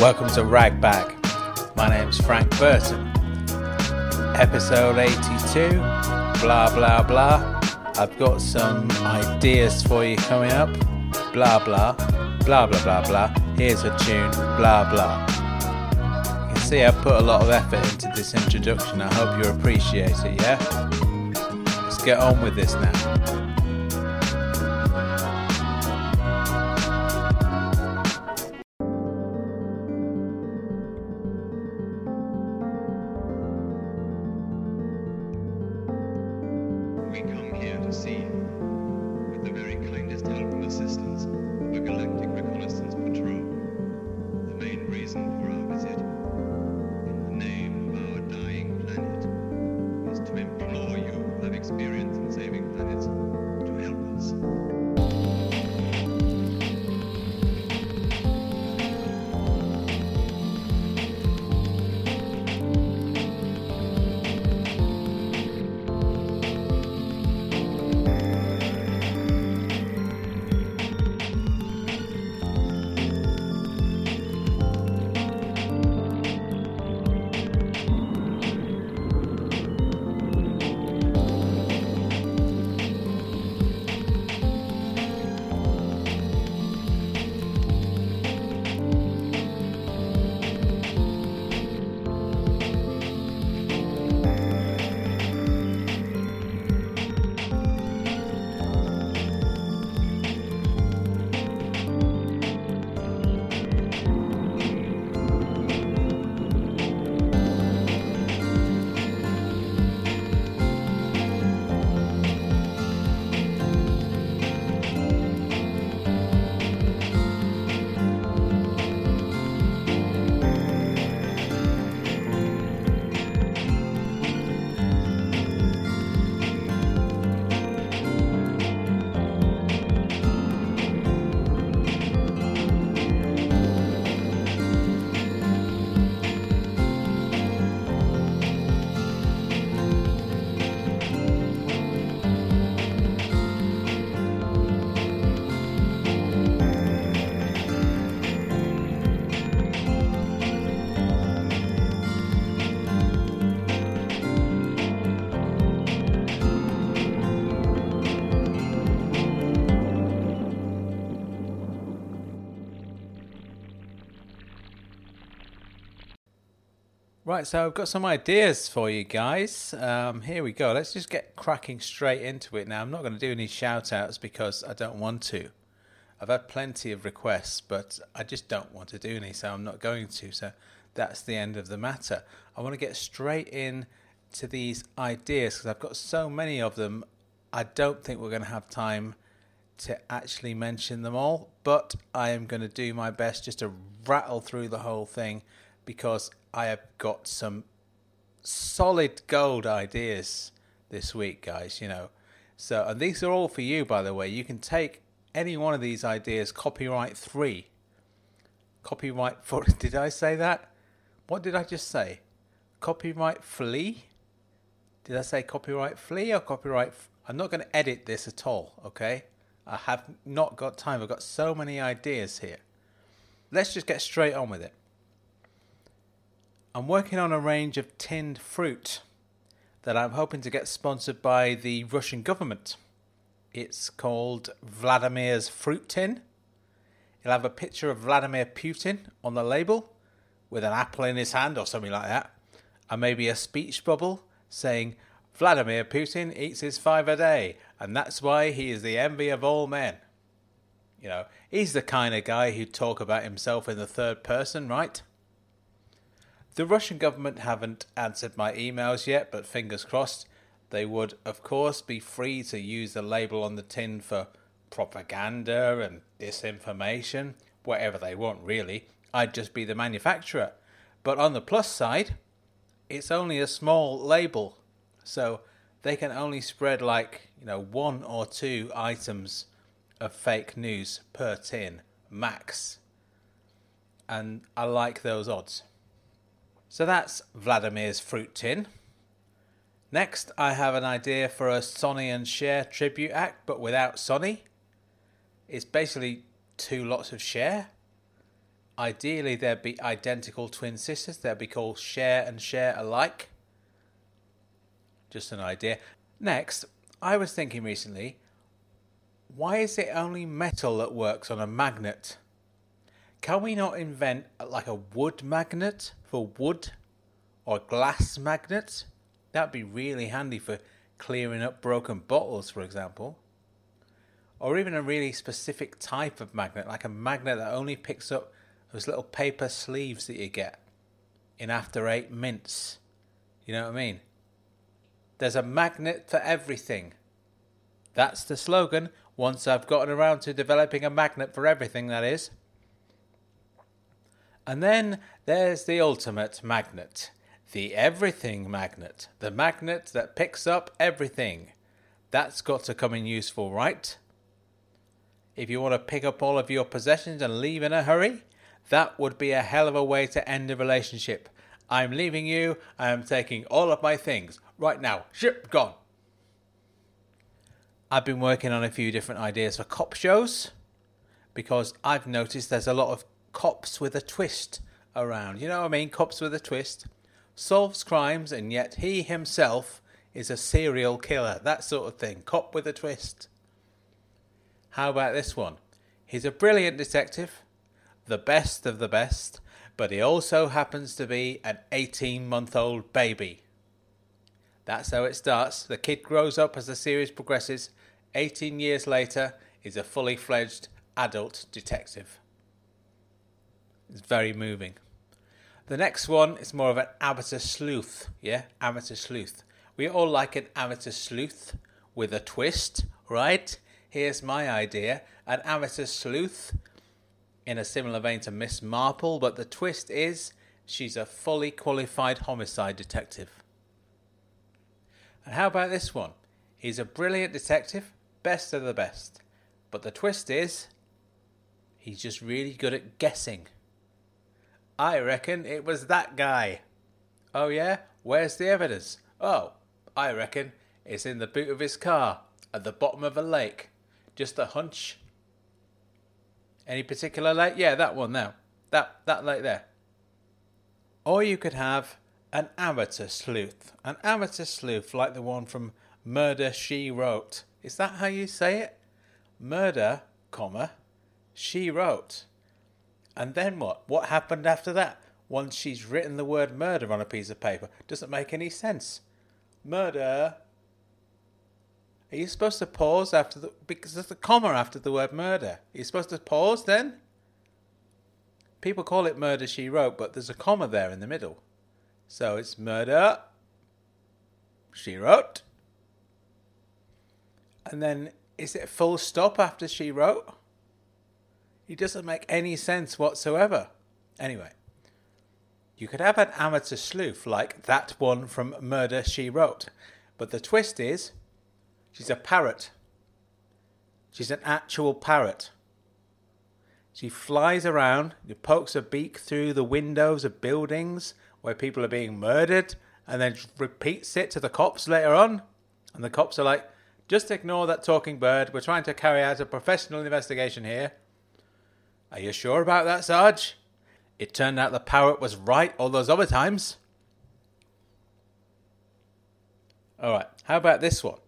Welcome to Ragbag. My name's Frank Burton. Episode 82. Blah, blah, blah. I've got some ideas for you coming up. Blah, blah. Blah, blah, blah, blah. Here's a tune. Blah, blah. You can see I've put a lot of effort into this introduction. I hope you appreciate it, yeah? Let's get on with this now. on scene. With the very kindest help and assistance of a galactic reconnaissance patrol. Right, so I've got some ideas for you guys. Um, here we go. Let's just get cracking straight into it now. I'm not going to do any shout outs because I don't want to. I've had plenty of requests, but I just don't want to do any, so I'm not going to. So that's the end of the matter. I want to get straight in to these ideas because I've got so many of them. I don't think we're going to have time to actually mention them all, but I am going to do my best just to rattle through the whole thing because I have got some solid gold ideas this week, guys. You know, so and these are all for you, by the way. You can take any one of these ideas, copyright three, Copyright for did I say that? What did I just say? Copyright free? Did I say copyright free or copyright? I'm not going to edit this at all, okay? I have not got time. I've got so many ideas here. Let's just get straight on with it. I'm working on a range of tinned fruit that I'm hoping to get sponsored by the Russian government. It's called Vladimir's Fruit Tin. It'll have a picture of Vladimir Putin on the label with an apple in his hand or something like that, and maybe a speech bubble saying, Vladimir Putin eats his five a day, and that's why he is the envy of all men. You know, he's the kind of guy who'd talk about himself in the third person, right? The Russian government haven't answered my emails yet, but fingers crossed. They would, of course, be free to use the label on the tin for propaganda and disinformation, whatever they want, really. I'd just be the manufacturer. But on the plus side, it's only a small label, so they can only spread like, you know, one or two items of fake news per tin, max. And I like those odds. So that's Vladimir's fruit tin. Next, I have an idea for a Sonny and Cher tribute act, but without Sonny. It's basically two lots of Cher, Ideally, they'd be identical twin sisters. They'd be called share and share alike. Just an idea. Next, I was thinking recently why is it only metal that works on a magnet? Can we not invent like a wood magnet for wood or glass magnets. That'd be really handy for clearing up broken bottles, for example. Or even a really specific type of magnet, like a magnet that only picks up those little paper sleeves that you get in After Eight mints. You know what I mean? There's a magnet for everything. That's the slogan. Once I've gotten around to developing a magnet for everything, that is. And then there's the ultimate magnet the everything magnet, the magnet that picks up everything. That's got to come in useful, right? If you want to pick up all of your possessions and leave in a hurry, that would be a hell of a way to end a relationship. I'm leaving you, I am taking all of my things. Right now, ship gone. I've been working on a few different ideas for cop shows because I've noticed there's a lot of cops with a twist around. You know what I mean? Cops with a twist. Solves crimes and yet he himself is a serial killer. That sort of thing. Cop with a twist. How about this one? He's a brilliant detective, the best of the best, but he also happens to be an 18 month old baby. That's how it starts. The kid grows up as the series progresses 18 years later, is a fully fledged adult detective. It's very moving. The next one is more of an amateur sleuth. Yeah, amateur sleuth. We all like an amateur sleuth with a twist, right? Here's my idea an amateur sleuth in a similar vein to Miss Marple, but the twist is she's a fully qualified homicide detective. And how about this one? He's a brilliant detective best of the best. But the twist is, he's just really good at guessing. I reckon it was that guy. Oh, yeah? Where's the evidence? Oh, I reckon it's in the boot of his car at the bottom of a lake. Just a hunch. Any particular lake? Yeah, that one there. That, that lake there. Or you could have an amateur sleuth. An amateur sleuth like the one from Murder She Wrote. Is that how you say it? Murder, comma, she wrote. And then what? What happened after that? Once she's written the word murder on a piece of paper. Doesn't make any sense. Murder. Are you supposed to pause after the because there's a comma after the word murder? Are you supposed to pause then? People call it murder she wrote, but there's a comma there in the middle. So it's murder she wrote. And then is it full stop after she wrote? It doesn't make any sense whatsoever. Anyway, you could have an amateur sleuth like that one from Murder She Wrote, but the twist is she's a parrot. She's an actual parrot. She flies around, pokes her beak through the windows of buildings where people are being murdered, and then repeats it to the cops later on. And the cops are like, just ignore that talking bird. We're trying to carry out a professional investigation here. Are you sure about that, Sarge? It turned out the parrot was right all those other times. Alright, how about this one?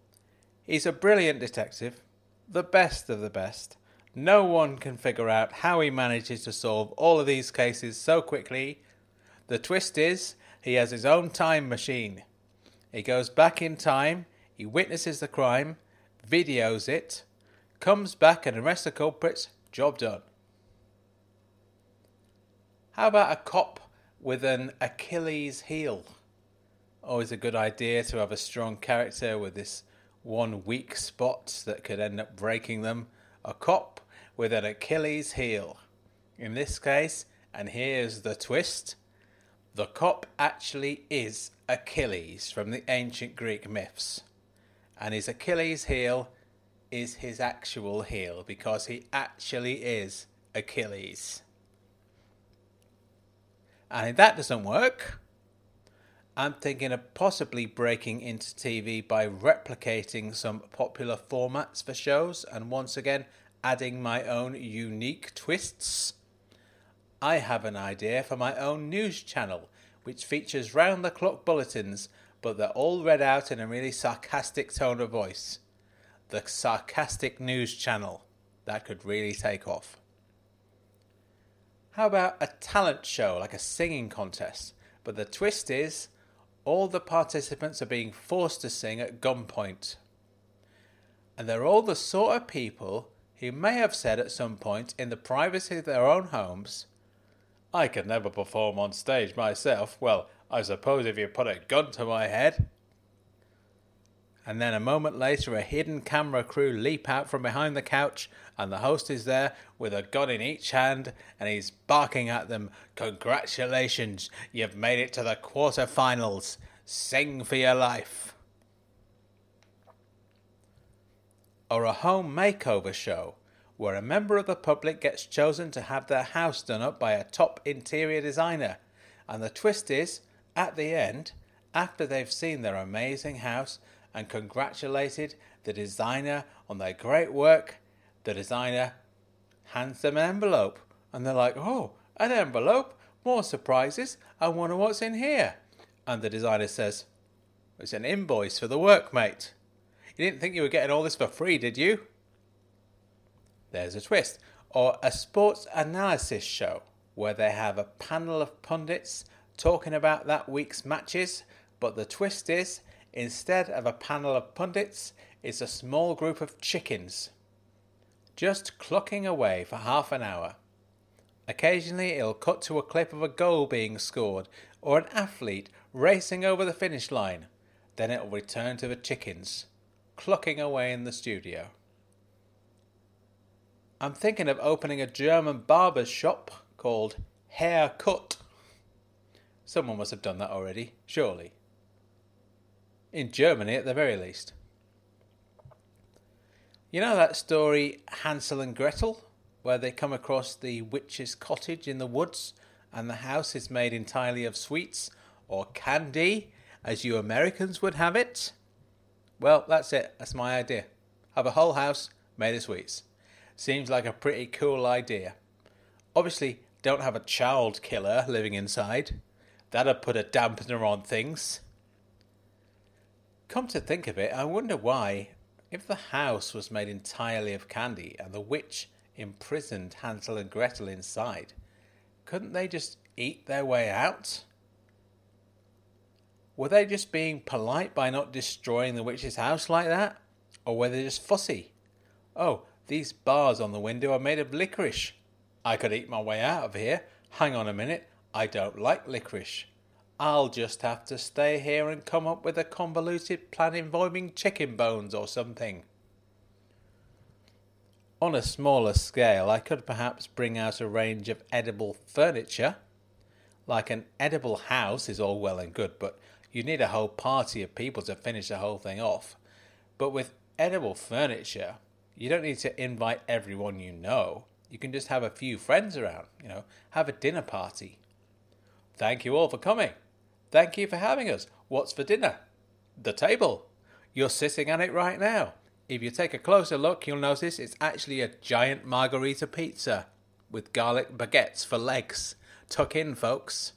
He's a brilliant detective, the best of the best. No one can figure out how he manages to solve all of these cases so quickly. The twist is, he has his own time machine. He goes back in time he witnesses the crime, videos it, comes back and arrests the culprits, job done. How about a cop with an Achilles heel? Always a good idea to have a strong character with this one weak spot that could end up breaking them. A cop with an Achilles heel. In this case, and here's the twist the cop actually is Achilles from the ancient Greek myths and his Achilles heel is his actual heel because he actually is Achilles. And if that doesn't work, I'm thinking of possibly breaking into TV by replicating some popular formats for shows and once again adding my own unique twists. I have an idea for my own news channel, which features round the clock bulletins, but they're all read out in a really sarcastic tone of voice. The sarcastic news channel. That could really take off. How about a talent show, like a singing contest? But the twist is, all the participants are being forced to sing at gunpoint. And they're all the sort of people who may have said at some point in the privacy of their own homes, I could never perform on stage myself. Well, I suppose if you put a gun to my head. And then a moment later, a hidden camera crew leap out from behind the couch, and the host is there with a gun in each hand, and he's barking at them, Congratulations, you've made it to the quarterfinals. Sing for your life. Or a home makeover show where a member of the public gets chosen to have their house done up by a top interior designer. And the twist is, at the end, after they've seen their amazing house and congratulated the designer on their great work, the designer hands them an envelope. And they're like, oh, an envelope? More surprises? I wonder what's in here. And the designer says, it's an invoice for the work, mate. You didn't think you were getting all this for free, did you? there's a twist. Or a sports analysis show where they have a panel of pundits talking about that week's matches, but the twist is instead of a panel of pundits, it's a small group of chickens just clucking away for half an hour. Occasionally, it'll cut to a clip of a goal being scored or an athlete racing over the finish line. Then it'll return to the chickens, clucking away in the studio. I'm thinking of opening a German barber's shop called Haircut. Someone must have done that already, surely. In Germany, at the very least. You know that story, Hansel and Gretel, where they come across the witch's cottage in the woods and the house is made entirely of sweets or candy, as you Americans would have it? Well, that's it. That's my idea. Have a whole house made of sweets. Seems like a pretty cool idea. Obviously, don't have a child killer living inside. That'd put a dampener on things. Come to think of it, I wonder why, if the house was made entirely of candy and the witch imprisoned Hansel and Gretel inside, couldn't they just eat their way out? Were they just being polite by not destroying the witch's house like that? Or were they just fussy? Oh, these bars on the window are made of licorice. I could eat my way out of here. Hang on a minute. I don't like licorice. I'll just have to stay here and come up with a convoluted plan involving chicken bones or something. On a smaller scale, I could perhaps bring out a range of edible furniture. Like an edible house is all well and good, but you need a whole party of people to finish the whole thing off. But with edible furniture, you don't need to invite everyone you know. You can just have a few friends around, you know, have a dinner party. Thank you all for coming. Thank you for having us. What's for dinner? The table. You're sitting at it right now. If you take a closer look, you'll notice it's actually a giant margarita pizza with garlic baguettes for legs. Tuck in, folks.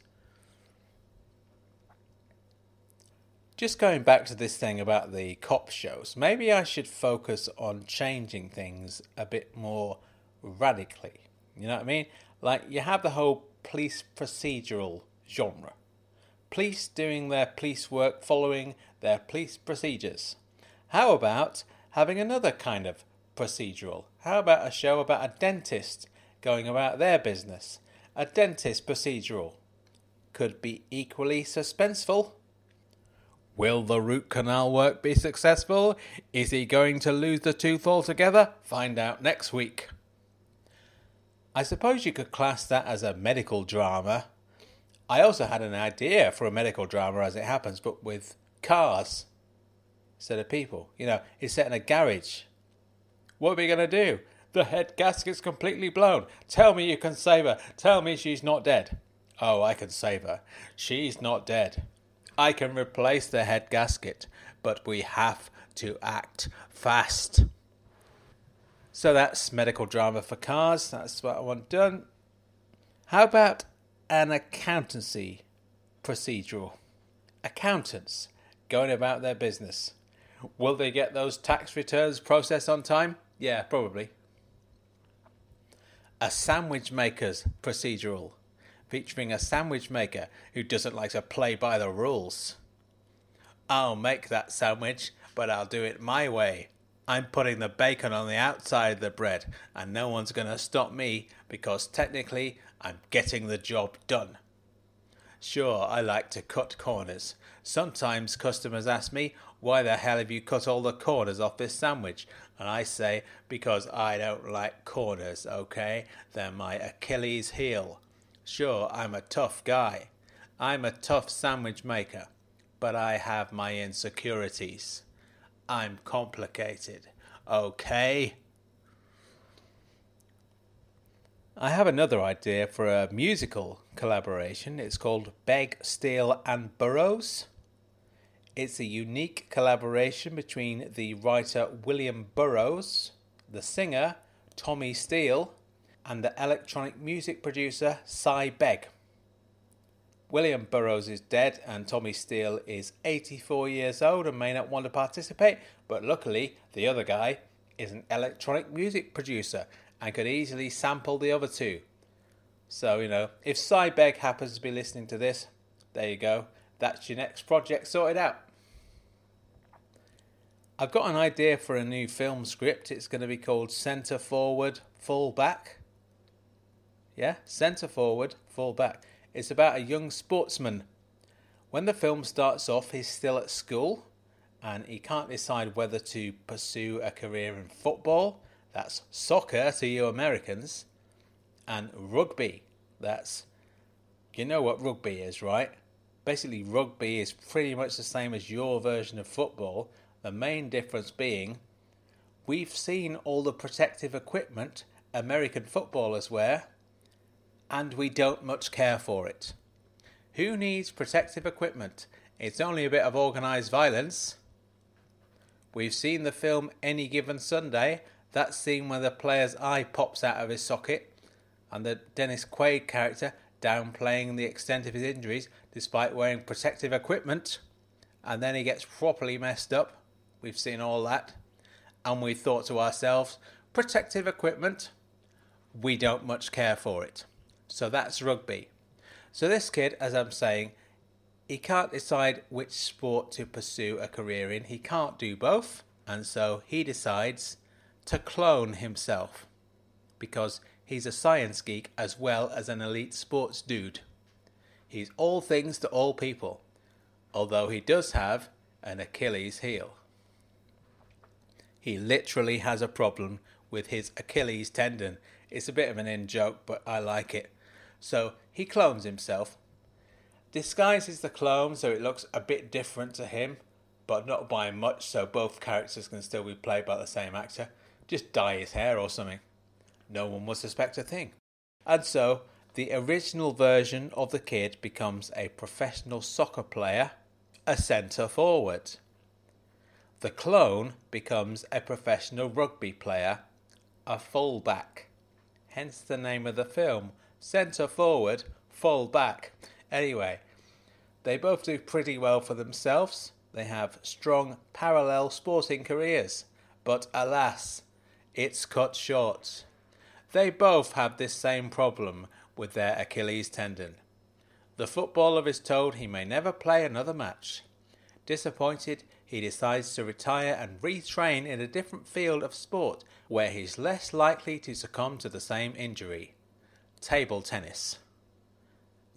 just going back to this thing about the cop shows, maybe I should focus on changing things a bit more radically. You know what I mean? Like, you have the whole police procedural genre. Police doing their police work following their police procedures. How about having another kind of procedural? How about a show about a dentist going about their business? A dentist procedural. Could be equally suspenseful. Will the root canal work be successful? Is he going to lose the tooth altogether? Find out next week. I suppose you could class that as a medical drama. I also had an idea for a medical drama as it happens, but with cars instead of people. You know, it's set in a garage. What are we going to do? The head gasket's completely blown. Tell me you can save her. Tell me she's not dead. Oh, I can save her. She's not dead. I can replace the head gasket, but we have to act fast. So that's medical drama for cars. That's what I want done. How about an accountancy procedural? Accountants going about their business. Will they get those tax returns processed on time? Yeah, probably. A sandwich maker's procedural, featuring a sandwich maker who doesn't like to play by the rules. I'll make that sandwich, but I'll do it my way. I'm putting the bacon on the outside of the bread, and no one's going to stop me because technically I'm getting the job done. Sure, I like to cut corners. Sometimes customers ask me, Why the hell have you cut all the corners off this sandwich? And I say, Because I don't like corners, okay? They're my Achilles heel. Sure, I'm a tough guy. I'm a tough sandwich maker, but I have my insecurities. I'm complicated, okay? I have another idea for a musical collaboration. It's called Beg, Steele and Burroughs. It's a unique collaboration between the writer William Burroughs, the singer Tommy Steele, and the electronic music producer Si Begg. William Burroughs is dead and Tommy Steele is 84 years old and may not want to participate, but luckily the other guy is an electronic music producer and could easily sample the other two. So, you know, if Si Begg happens to be listening to this, there you go. That's your next project sorted out. I've got an idea for a new film script. It's going to be called Centre Forward, Full Back. Yeah, Centre Forward, Full Back. It's about a young sportsman. When the film starts off, he's still at school and he can't decide whether to pursue a career in football, that's soccer to you Americans, and rugby, that's, you know what rugby is, right? Basically, rugby is pretty much the same as your version of football, the main difference being we've seen all the protective equipment American footballers wear and we don't much care for it. Who needs protective equipment? It's only a bit of organised violence. We've seen the film Any Given Sunday, that scene where the player's eye pops out of his socket, and the Dennis Quaid character downplaying the extent of his injuries despite wearing protective equipment, and then he gets properly messed up. We've seen all that. And we thought to ourselves, protective equipment, we don't much care for it. So that's rugby. So this kid, as I'm saying, he can't decide which sport to pursue a career in. He can't do both, and so he decides to clone himself because he's a science geek as well as an elite sports dude. He's all things to all people, although he does have an Achilles heel. He literally has a problem with his Achilles tendon. It's a bit of an in joke, but I like it. So he clones himself, disguises the clone so it looks a bit different to him, but not by much, so both characters can still be played by the same actor. Just dye his hair or something. No one will suspect a thing. And so, the original version of the kid becomes a professional soccer player, a centre forward. The clone becomes a professional rugby player, a fullback. Hence the name of the film, centre forward, full back. Anyway, they both do pretty well for themselves. They have strong parallel sporting careers, but alas, it's cut short. They both have this same problem with their Achilles tendon. The footballer is told he may never play another match. Disappointed, he decides to retire and retrain in a different field of sport where he's less likely to succumb to the same injury table tennis.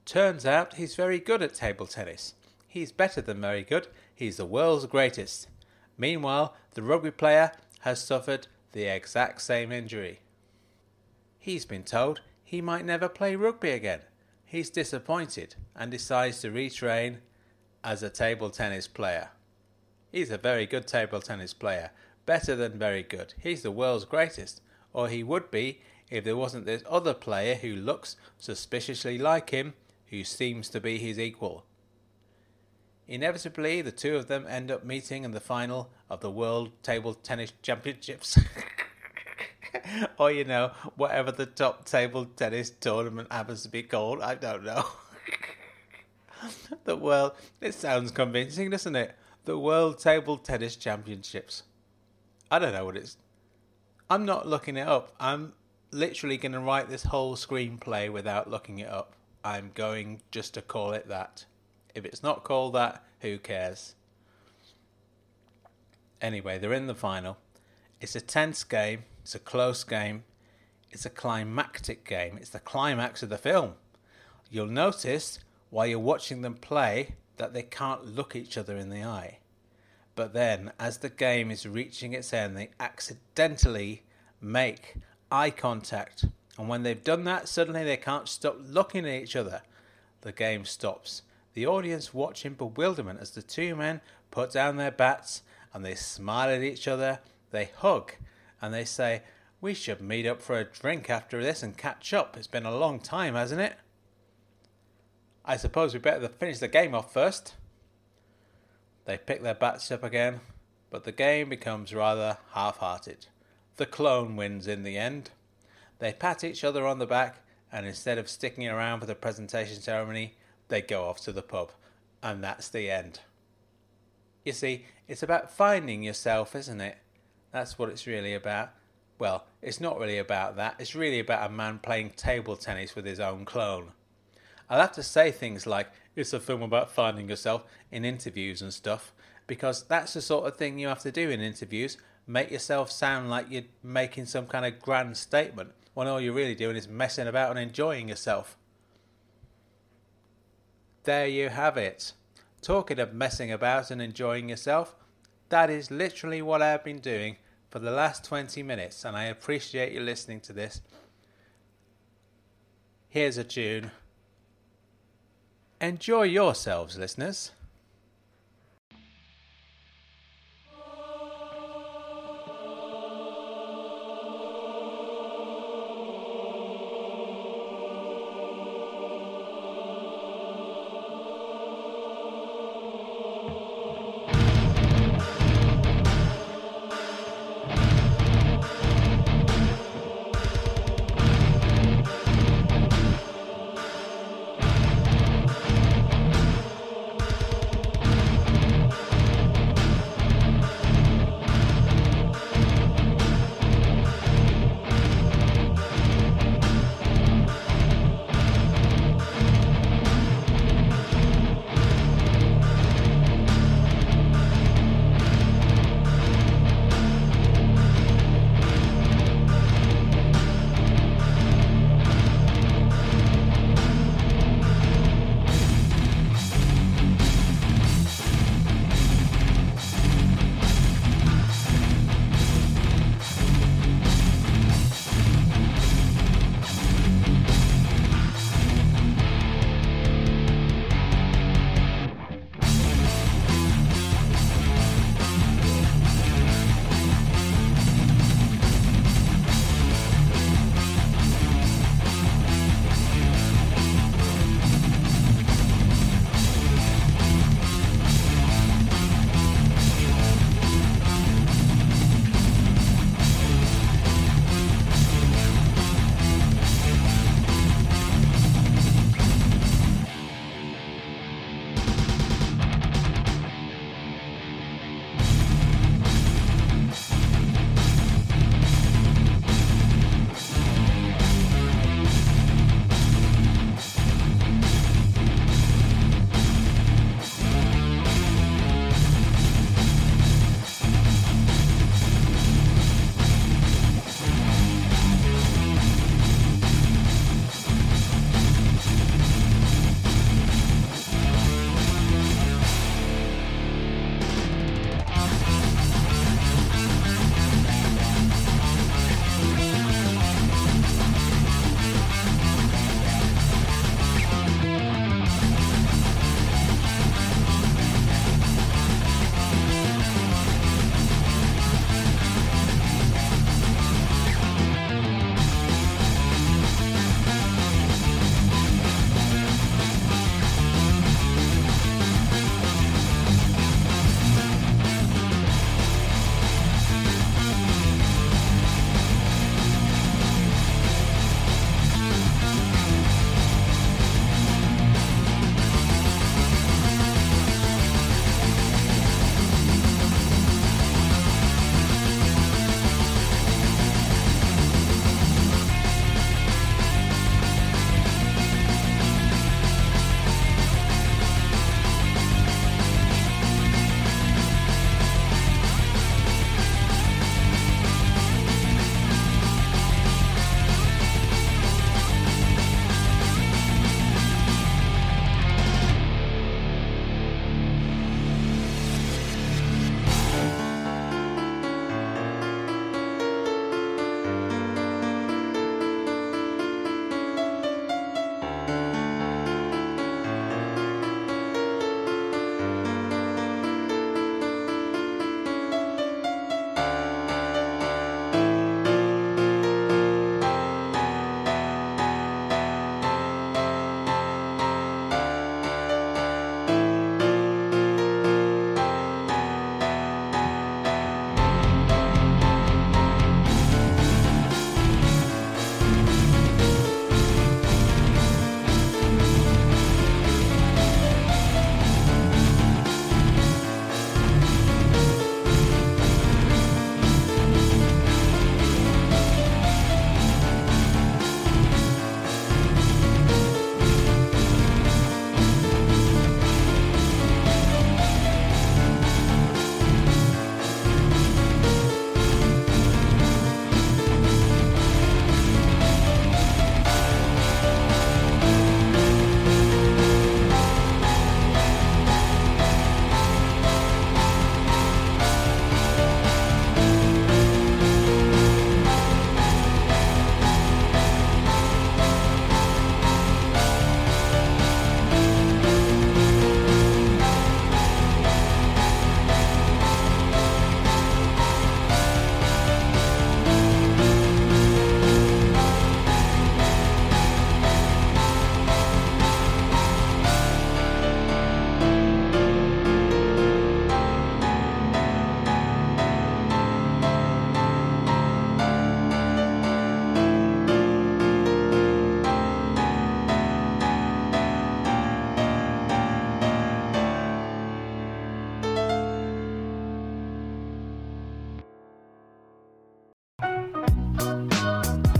Turns out he's very good at table tennis. He's better than very good, he's the world's greatest. Meanwhile, the rugby player has suffered the exact same injury. He's been told he might never play rugby again. He's disappointed and decides to retrain as a table tennis player. He's a very good table tennis player, better than very good. He's the world's greatest, or he would be if there wasn't this other player who looks suspiciously like him, who seems to be his equal. Inevitably, the two of them end up meeting in the final of the World Table Tennis Championships. or you know, whatever the top table tennis tournament happens to be called. I don't know. the world. It sounds convincing, doesn't it? The World Table Tennis Championships. I don't know what it's. I'm not looking it up. I'm literally going to write this whole screenplay without looking it up. I'm going just to call it that. If it's not called that, who cares? Anyway, they're in the final. It's a tense game, it's a close game, it's a climactic game, it's the climax of the film. You'll notice while you're watching them play that they can't look each other in the eye. But then, as the game is reaching its end, they accidentally make eye contact. And when they've done that, suddenly they can't stop looking at each other. The game stops. The audience watch in bewilderment as the two men put down their bats and they smile at each other, they hug, and they say, We should meet up for a drink after this and catch up. It's been a long time, hasn't it? I suppose we better finish the game off first. They pick their bats up again, but the game becomes rather half hearted. The clone wins in the end. They pat each other on the back, and instead of sticking around for the presentation ceremony, they go off to the pub. And that's the end. You see, it's about finding yourself, isn't it? That's what it's really about. Well, it's not really about that. It's really about a man playing table tennis with his own clone. I'll have to say things like, it's a film about finding yourself in interviews and stuff, because that's the sort of thing you have to do in interviews. Make yourself sound like you're making some kind of grand statement when all you're really doing is messing about and enjoying yourself. There you have it. Talking of messing about and enjoying yourself, that is literally what I've been doing for the last 20 minutes, and I appreciate you listening to this. Here's a tune. Enjoy yourselves, listeners.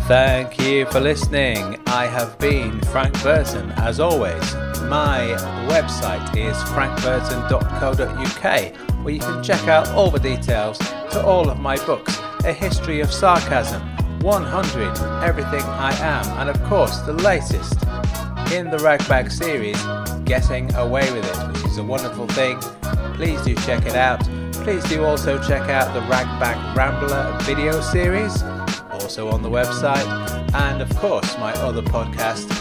Thank you for listening. I have been Frank Burton. As always, my website is frankburton.co.uk where you can check out all the details to all of my books A History of Sarcasm, 100, Everything I Am, and of course the latest in the Ragbag series, Getting Away with It, which is a wonderful thing. Please do check it out. Please do also check out the Ragbag Rambler video series, also on the website, and of course my other podcast,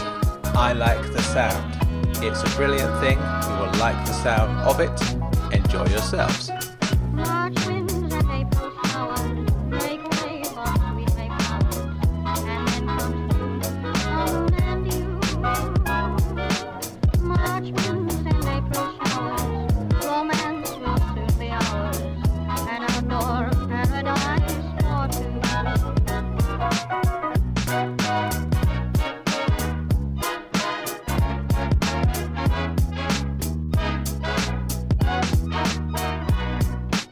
I Like the Sound. It's a brilliant thing. You will like the sound of it. Enjoy yourselves.